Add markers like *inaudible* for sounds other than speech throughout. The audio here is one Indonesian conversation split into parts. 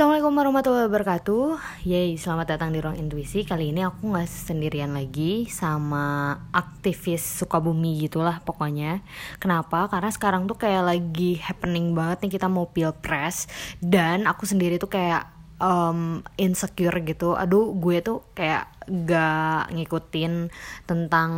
Assalamualaikum warahmatullahi wabarakatuh. Yeay, selamat datang di Ruang Intuisi. Kali ini aku gak sendirian lagi Sama aktivis Sukabumi gitulah pokoknya. Kenapa? Karena sekarang tuh kayak lagi happening banget nih Kita mau pilpres Dan aku sendiri tuh kayak um, insecure gitu. Aduh gue tuh kayak gak ngikutin tentang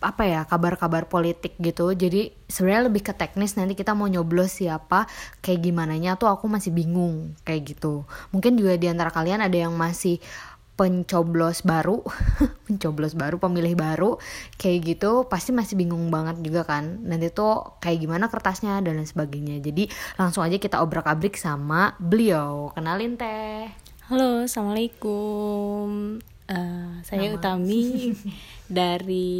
apa ya kabar-kabar politik gitu. Jadi sebenarnya lebih ke teknis nanti kita mau nyoblos siapa kayak gimana nya tuh aku masih bingung kayak gitu. Mungkin juga di antara kalian ada yang masih pencoblos baru *laughs* pencoblos baru pemilih baru kayak gitu pasti masih bingung banget juga kan. Nanti tuh kayak gimana kertasnya dan lain sebagainya. Jadi langsung aja kita obrak abrik sama beliau. Kenalin teh. Halo assalamualaikum uh, saya Nama. Utami *laughs* dari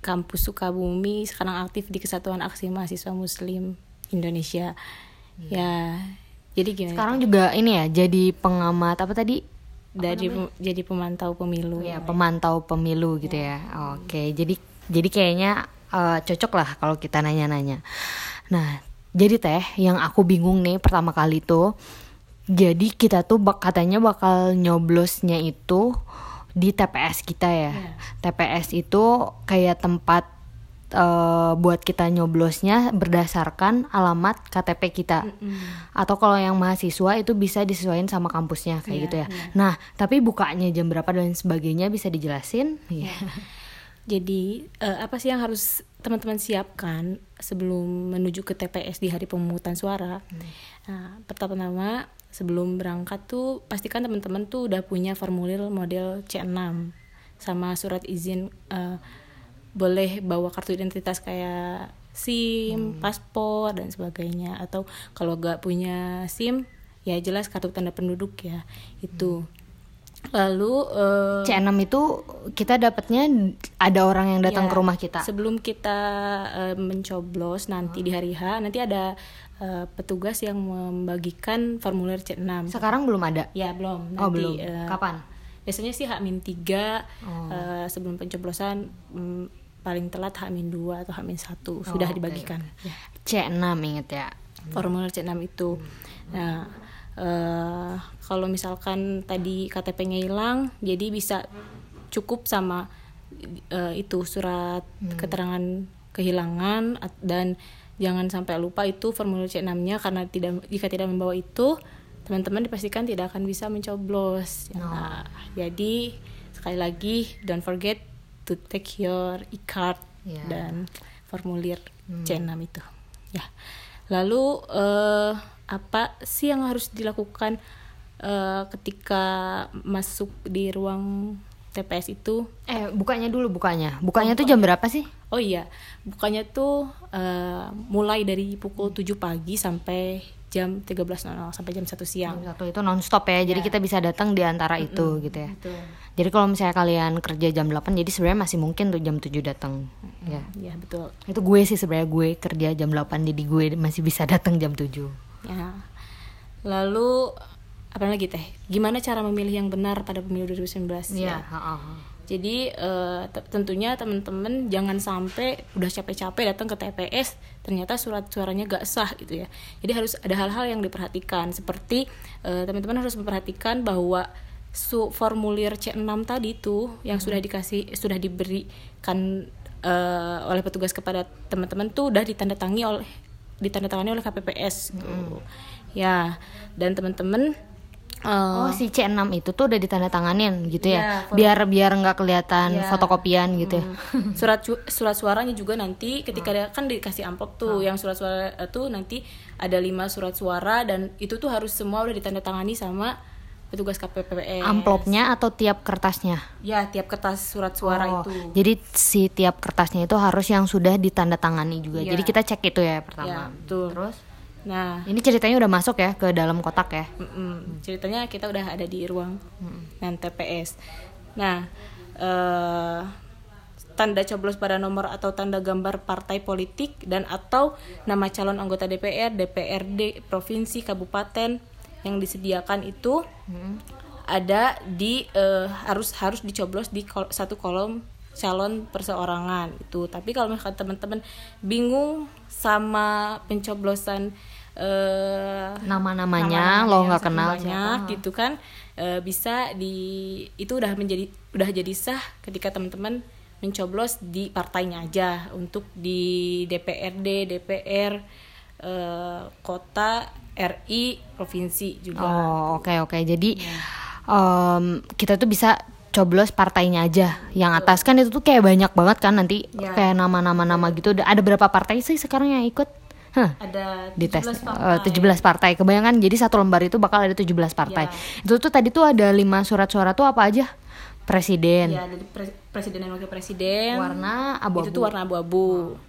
kampus Sukabumi sekarang aktif di Kesatuan Aksi Mahasiswa Muslim Indonesia. Hmm. Ya, jadi gimana? Sekarang juga ini ya jadi pengamat apa tadi? Dari pem, jadi pemantau pemilu. Ya, pemantau pemilu gitu ya. ya. Oke, jadi jadi kayaknya uh, cocok lah kalau kita nanya-nanya. Nah, jadi teh yang aku bingung nih pertama kali tuh jadi kita tuh bak katanya bakal nyoblosnya itu di TPS kita ya. Yeah. TPS itu kayak tempat uh, buat kita nyoblosnya berdasarkan alamat KTP kita. Mm -hmm. Atau kalau yang mahasiswa itu bisa disesuaikan sama kampusnya kayak yeah, gitu ya. Yeah. Nah, tapi bukanya jam berapa dan sebagainya bisa dijelasin? Yeah. Jadi uh, apa sih yang harus teman-teman siapkan sebelum menuju ke TPS di hari pemungutan suara? Hmm. Nah, pertama-tama sebelum berangkat tuh pastikan teman-teman tuh udah punya formulir model C6 sama surat izin uh, boleh bawa kartu identitas kayak SIM, hmm. paspor dan sebagainya atau kalau gak punya SIM ya jelas kartu tanda penduduk ya itu. Hmm. Lalu uh, C6 itu kita dapatnya ada orang yang datang ya, ke rumah kita. Sebelum kita uh, mencoblos nanti hmm. di hari H nanti ada uh, petugas yang membagikan formulir C6. Sekarang belum ada? Ya, belum. Nanti, oh, belum. Uh, Kapan? Biasanya sih H-3 oh. uh, sebelum pencoblosan um, paling telat H-2 atau H-1 oh, sudah dibagikan. Okay. Ya. C6 inget ya. Formulir C6 itu. Hmm. Nah, uh, kalau misalkan tadi KTP-nya hilang, jadi bisa cukup sama uh, itu surat hmm. keterangan kehilangan dan jangan sampai lupa itu formulir C6-nya karena tidak jika tidak membawa itu teman-teman dipastikan tidak akan bisa mencoblos. No. Nah, jadi sekali lagi don't forget to take your e-card yeah. dan formulir hmm. C6 itu. Ya. Lalu uh, apa sih yang harus dilakukan uh, ketika masuk di ruang TPS itu? Eh bukanya dulu bukanya bukanya oh, tuh jam berapa sih? Oh iya bukanya tuh uh, mulai dari pukul 7 pagi sampai jam 13.00 sampai jam satu siang. Jam satu itu nonstop ya, jadi ya. kita bisa datang di antara itu mm -hmm. gitu ya. Betul. Jadi kalau misalnya kalian kerja jam 8 jadi sebenarnya masih mungkin tuh jam 7 datang. Mm -hmm. Ya. Ya, betul. Itu gue sih sebenarnya gue kerja jam 8 jadi gue masih bisa datang jam 7. Ya. Lalu apa lagi teh gimana cara memilih yang benar pada pemilu 2019 ya, ya. Jadi uh, tentunya teman-teman jangan sampai udah capek-capek datang ke TPS ternyata surat suaranya gak sah gitu ya jadi harus ada hal-hal yang diperhatikan seperti uh, teman-teman harus memperhatikan bahwa su formulir C6 tadi tuh yang hmm. sudah dikasih sudah diberikan uh, oleh petugas kepada teman-teman tuh udah ditandatangani oleh ditandatangani oleh KPPS gitu. Hmm. Ya, dan teman-teman Uh, oh si C6 itu tuh udah ditandatanganin gitu ya. Yeah, biar biar nggak kelihatan yeah. fotokopian gitu. Ya. Hmm. *laughs* Surat surat suaranya juga nanti ketika dia kan dikasih amplop tuh hmm. yang surat suara tuh nanti ada lima surat suara dan itu tuh harus semua udah ditandatangani sama petugas KPPS. Amplopnya atau tiap kertasnya? Ya, tiap kertas surat suara oh, itu. Jadi si tiap kertasnya itu harus yang sudah ditandatangani juga. Yeah. Jadi kita cek itu ya pertama. Yeah, betul. Terus Nah, ini ceritanya udah masuk ya ke dalam kotak ya. Mm-mm. Ceritanya kita udah ada di ruang mm. dan TPS. Nah, uh, tanda coblos pada nomor atau tanda gambar partai politik dan atau nama calon anggota DPR, DPRD, provinsi, kabupaten yang disediakan itu mm. ada di uh, harus harus dicoblos di kol satu kolom calon perseorangan itu. Tapi kalau misalkan teman-teman bingung sama pencoblosan eh Nama-namanya nama-namanya lo nggak kenal banyak siapa. gitu kan eh, bisa di itu udah menjadi udah jadi sah ketika teman-teman mencoblos di partainya aja untuk di DPRD, DPR, eh, kota, RI, provinsi juga. Oh oke oke jadi Iya. em, kita tuh bisa coblos partainya aja yang atas kan itu tuh kayak banyak banget kan nanti Ya. kayak nama-nama nama gitu ada berapa partai sih sekarang yang ikut Ada di tes 17 eh, partai. 17 partai kebayangan jadi satu lembar itu bakal ada 17 partai Ya. itu tuh tadi tuh ada lima surat suara tuh apa aja presiden Ya, dari pre- presiden dan wakil presiden. warna abu-abu Itu tuh warna abu-abu.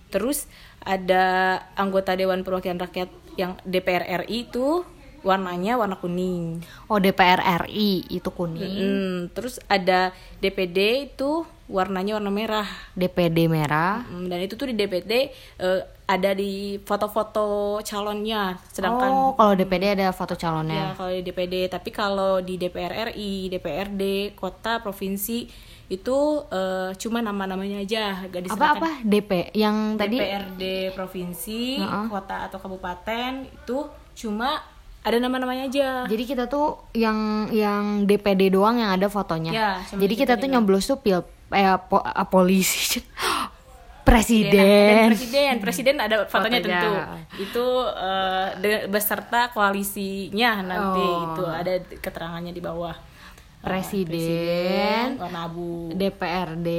Terus ada anggota Dewan Perwakilan Rakyat yang DPR RI itu warnanya warna kuning. oh DPR RI itu kuning Hmm, terus ada DPD itu warnanya warna merah. DPD merah Hmm, dan itu tuh di DPD eh, ada di foto-foto calonnya. Sedangkan oh kalau DPD ada foto ya calonnya kalau di DPD, tapi kalau di DPR RI, DPRD, kota, provinsi itu eh, cuma nama-namanya aja, gak apa diserahkan. apa DP yang tadi DPRD provinsi, Heeh. kota atau kabupaten itu cuma ada nama-namanya aja. Jadi kita tuh yang yang DPD doang yang ada fotonya. Ya, Jadi kita DPD tuh nyoblos tuh pil eh, po- ah, polisi *laughs* presiden. presiden, presiden ada fotonya, Fotonya. tentu. Itu eh, de- beserta koalisinya nanti Oh. itu ada keterangannya di bawah. Eh, Presiden, warna abu. DPRD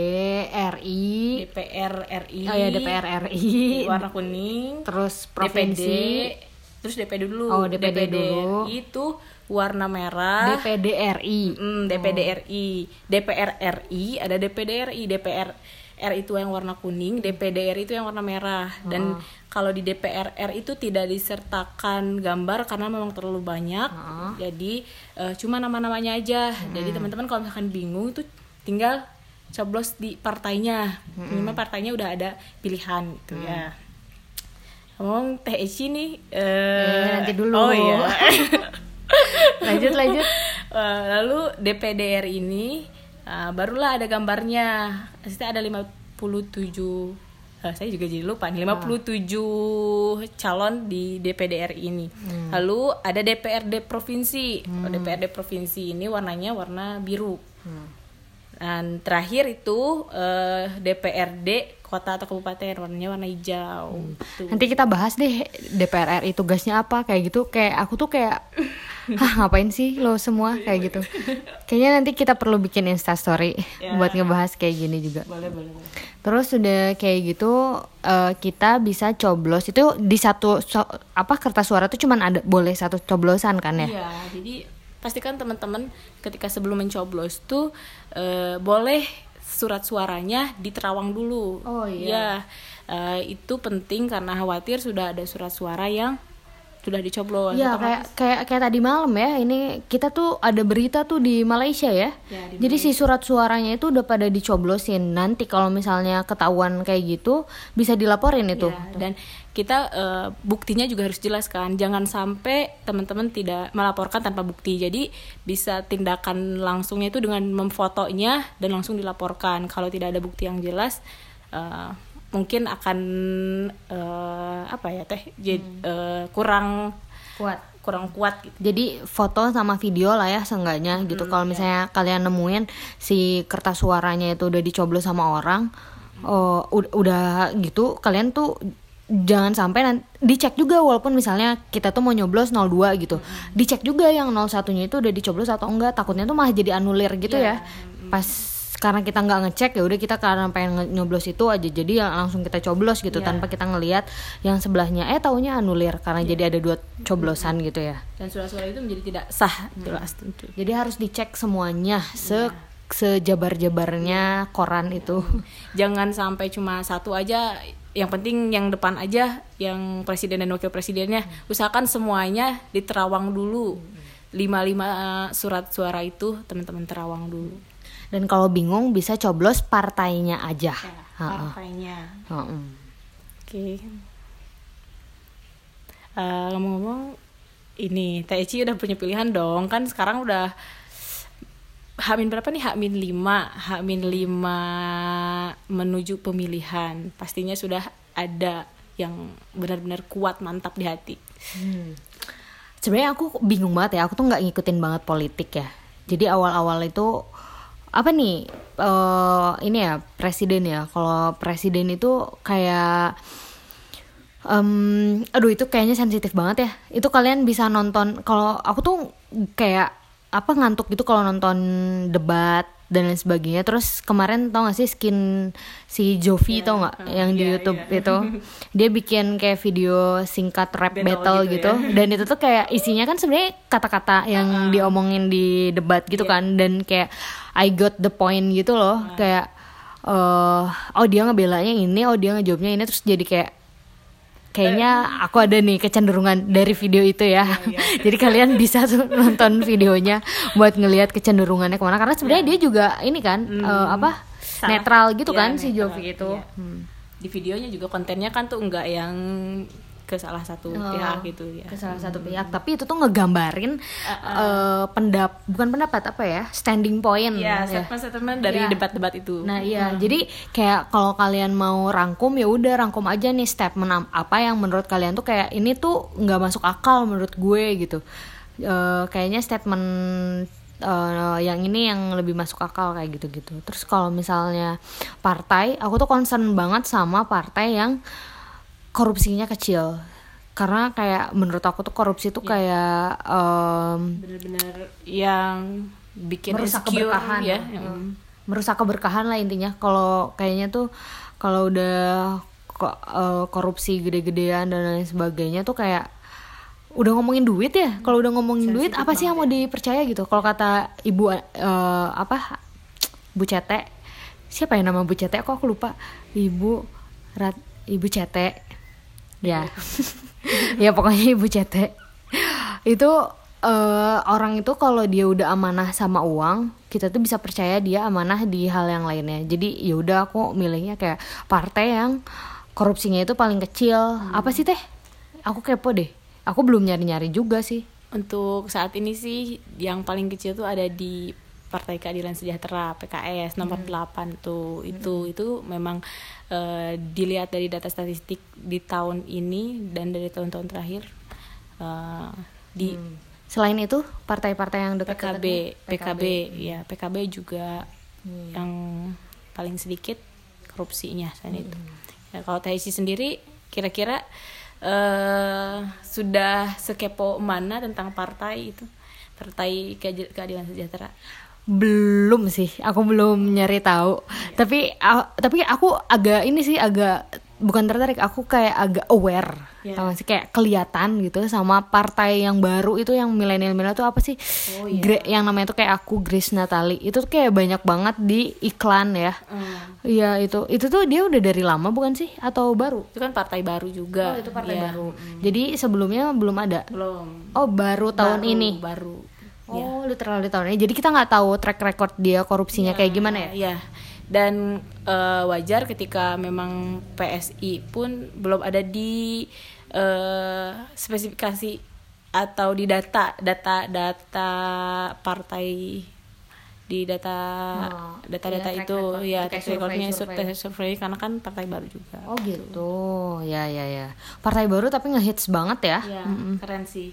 RI, DPR RI. oh ya DPR RI, warna kuning. terus DPD, provinsi, terus DPD dulu. Oh, DPD dulu. Itu warna merah. DPD RI. Hmm, DPD RI, DPR RI, ada DPD RI, DPR RI itu yang warna kuning, DPD RI itu yang warna merah. Dan kalau di DPR RI itu tidak disertakan gambar karena memang terlalu banyak. Jadi eh, cuma nama-namanya aja. Jadi teman-teman kalau misalkan bingung itu tinggal coblos di partainya. Minimal partainya udah ada pilihan gitu ya. Ngomong Teh Eci nih eh, Eh, nanti dulu. Oh iya. *laughs* Lanjut lanjut. *laughs* Eh, lalu DPDR ini eh, barulah ada gambarnya. Maksudnya ada 57 eh, saya juga jadi lupa nih 57 calon di DPD RI ini. Lalu ada DPRD provinsi. Oh, DPRD provinsi ini warnanya warna biru. Dan terakhir itu eh, DPRD kota atau kabupaten warnanya warna hijau. Tuh. Nanti kita bahas deh DPR RI tugasnya apa kayak gitu. Kayak aku tuh kayak *laughs* Hah, ngapain sih lo semua kayak gitu. Kayaknya nanti kita perlu bikin Insta story Ya. buat ngebahas kayak gini juga. Boleh, boleh. Terus udah kayak gitu eh, kita bisa coblos itu di satu so- apa kertas suara tuh cuman ada boleh satu coblosan kan ya? Iya, jadi pastikan teman-teman ketika sebelum mencoblos tuh eh, boleh surat suaranya diterawang dulu. Oh, iya. Ya, eh, itu penting karena khawatir sudah ada surat suara yang sudah dicoblos. Iya kayak kayak kayak tadi malam ya ini kita tuh ada berita tuh di Malaysia ya. Ya, di Jadi si surat suaranya itu udah pada dicoblosin. Nanti kalau misalnya ketahuan kayak gitu bisa dilaporin itu. Ya, dan kita eh, buktinya juga harus jelas kan. Jangan sampai teman-teman tidak melaporkan tanpa bukti. Jadi bisa tindakan langsungnya itu dengan memfotonya dan langsung dilaporkan. Kalau tidak ada bukti yang jelas eh, mungkin akan eh, apa ya teh jadi eh, kurang Kuat. kurang kuat gitu. Jadi foto sama video lah ya seenggaknya gitu. Kalau misalnya kalian nemuin si kertas suaranya itu udah dicoblos sama orang, oh, ud- udah gitu kalian tuh jangan sampai nanti dicek juga walaupun misalnya kita tuh mau nyoblos 02 gitu. Dicek juga yang 01-nya itu udah dicoblos atau enggak. Takutnya tuh malah jadi anulir gitu ya. Pas karena kita nggak ngecek ya udah kita karena pengen nge- nyoblos itu aja. Jadi ya langsung kita coblos gitu tanpa kita ngelihat yang sebelahnya. Eh taunya anulir karena jadi ada dua coblosan gitu ya. Dan surat-surat itu menjadi tidak sah jelas tentu. jadi harus dicek semuanya se sejabar-jabarnya koran itu. *laughs* jangan sampai cuma satu aja yang penting yang depan aja yang presiden dan wakil presidennya. Usahakan semuanya diterawang dulu. Lima lima surat suara itu teman-teman terawang dulu Dan kalau bingung bisa coblos partainya aja. Ha-ha. partainya. Ha-ha. oke. Eh, ngomong-ngomong ini Teh Eci udah punya pilihan dong. Kan sekarang udah Hamin berapa nih? Hamin 5 Hamin 5 menuju pemilihan. Pastinya sudah ada yang benar-benar kuat mantap di hati. Sebenarnya aku bingung banget ya. Aku tuh nggak ngikutin banget politik ya. Jadi awal-awal itu apa nih? Eh ini ya presiden ya. Kalau presiden itu kayak em, aduh itu kayaknya sensitif banget ya. Itu kalian bisa nonton kalau aku tuh kayak apa ngantuk gitu kalau nonton debat dan lain sebagainya. Terus kemarin tau gak sih skin si Jovi tau nggak yang di iya, YouTube iya. itu. Dia bikin kayak video singkat rap Battle battle, gitu gitu, ya. dan itu tuh kayak isinya kan sebenarnya kata-kata yang diomongin di debat gitu Iya. kan. Dan kayak I got the point gitu loh. Kayak eh oh dia ngebelanya ini oh dia ngejawabnya ini. Terus jadi kayak kayaknya aku ada nih kecenderungan dari video itu ya. *laughs* Jadi kalian bisa tuh nonton videonya buat ngelihat kecenderungannya ke mana. Karena sebenarnya dia juga ini kan eh, apa Salah. netral gitu Iya, kan si netral, Jovi itu. iya. di videonya juga kontennya kan tuh enggak yang ke salah satu pihak gitu ya ke salah satu pihak tapi itu tuh ngegambarin eh, pendap bukan pendapat apa ya standing point ya ya. statement-statement dari Iya. debat-debat itu Nah iya, jadi kayak kalau kalian mau rangkum ya udah rangkum aja nih statement apa yang menurut kalian tuh kayak ini tuh nggak masuk akal menurut gue gitu. Eh, kayaknya statement eh, yang ini yang lebih masuk akal kayak gitu-gitu. Terus kalau misalnya partai, aku tuh concern banget sama partai yang korupsinya kecil. Karena kayak menurut aku tuh korupsi tuh kayak em, benar-benar yang bikin merusak insecure keberkahan. ya. Hmm. merusak keberkahan lah intinya. Kalau kayaknya tuh kalau udah eh, korupsi gede-gedean dan lain sebagainya tuh kayak udah ngomongin duit ya? Kalau udah ngomongin duit apa sih yang mau dipercaya gitu? Kalau kata ibu eh, apa Bu Cete. Siapa ya nama Bu Cete? Kok aku lupa. Ibu Rat ibu Cete ya. *laughs* Ya pokoknya ibu Cete. Itu eh, orang itu kalau dia udah amanah sama uang kita tuh bisa percaya dia amanah di hal yang lainnya. Jadi ya udah aku milihnya kayak partai yang korupsinya itu paling kecil. Apa sih teh? Aku kepo deh. Aku belum nyari-nyari juga sih. Untuk saat ini sih yang paling kecil tuh ada di Partai Keadilan Sejahtera PKS nomor 8 tuh. Itu itu memang eh, dilihat dari data statistik di tahun ini dan dari tahun-tahun terakhir eh, di selain itu partai-partai yang dekat PKB PKB ya PKB juga yang paling sedikit korupsinya selain itu. Ya kalau THC sendiri kira-kira eh sudah sekepo mana tentang partai itu? Partai Keadi- keadilan sejahtera belum sih aku belum nyari tahu. Tapi a- tapi aku agak ini sih agak bukan tertarik aku kayak agak aware. Ya. tau gak sih? Kayak kelihatan gitu sama partai yang baru itu yang milenial milenial tuh apa sih? Oh, iya. Gre- yang namanya tuh kayak aku Grace Natali. Itu tuh kayak banyak banget di iklan ya. Iya itu itu tuh dia udah dari lama bukan sih? Atau baru? Itu kan partai baru juga. Oh itu partai Ya, baru. Jadi sebelumnya belum ada? Belum. Oh baru tahun Baru- ini? baru oh literal di tahun ini jadi kita nggak tahu track record dia korupsinya kayak gimana ya? ya dan eh, wajar ketika memang PSI pun belum ada di eh, spesifikasi atau di data data data partai di data Oh, data-data iya, track itu. record. ya survei, recordnya survei. survei survei karena kan partai baru juga. Oh gitu, ya ya ya. Partai baru tapi ngehits banget ya. ya keren sih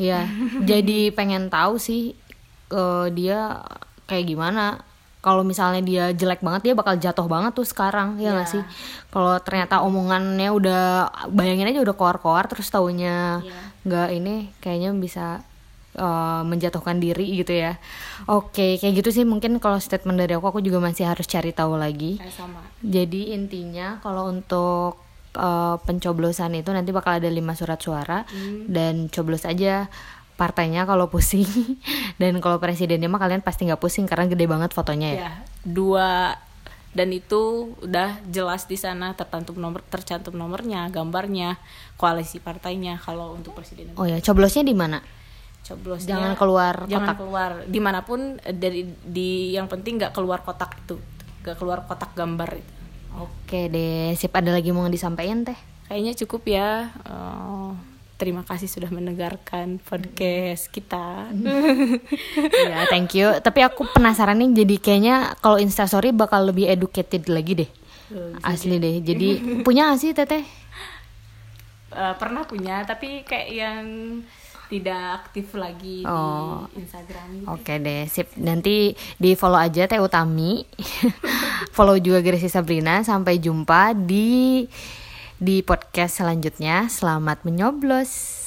Iya. *laughs* Jadi pengen tahu sih eh, dia kayak gimana. Kalau misalnya dia jelek banget dia bakal jatuh banget tuh sekarang ya nggak Iya. sih. Kalau ternyata omongannya udah bayangin aja udah keluar-keluar terus taunya Iya. nggak ini kayaknya bisa eh, menjatuhkan diri gitu ya. Oke kayak gitu sih mungkin kalau statement dari aku aku juga masih harus cari tahu lagi. sama Jadi intinya kalau untuk uh, pencoblosan itu nanti bakal ada lima surat suara. Dan coblos aja partainya kalau pusing. *laughs* Dan kalau presidennya mah kalian pasti nggak pusing karena gede banget fotonya ya. ya dua. Dan itu udah jelas di sana tercantum nomor tercantum nomornya gambarnya koalisi partainya kalau untuk presiden Oh ya coblosnya di mana? coblosnya Jangan keluar jangan kotak. keluar. Di mana pun dari di yang penting nggak keluar kotak itu. Nggak keluar kotak gambar itu Oke deh, sip ada lagi mau disampaikan teh? kayaknya cukup ya Eh, terima kasih sudah mendengarkan podcast kita *laughs* ya thank you. Tapi aku penasaran nih jadi kayaknya kalau instastory bakal lebih educated lagi deh. Asli deh. Jadi punya gak sih teteh? eh, pernah punya tapi kayak yang tidak aktif lagi Oh. di Instagram gitu. Oke deh, sip. Nanti di follow aja Teh Utami. *laughs* follow juga Gracie Sabrina. Sampai jumpa di di podcast selanjutnya. Selamat menyoblos.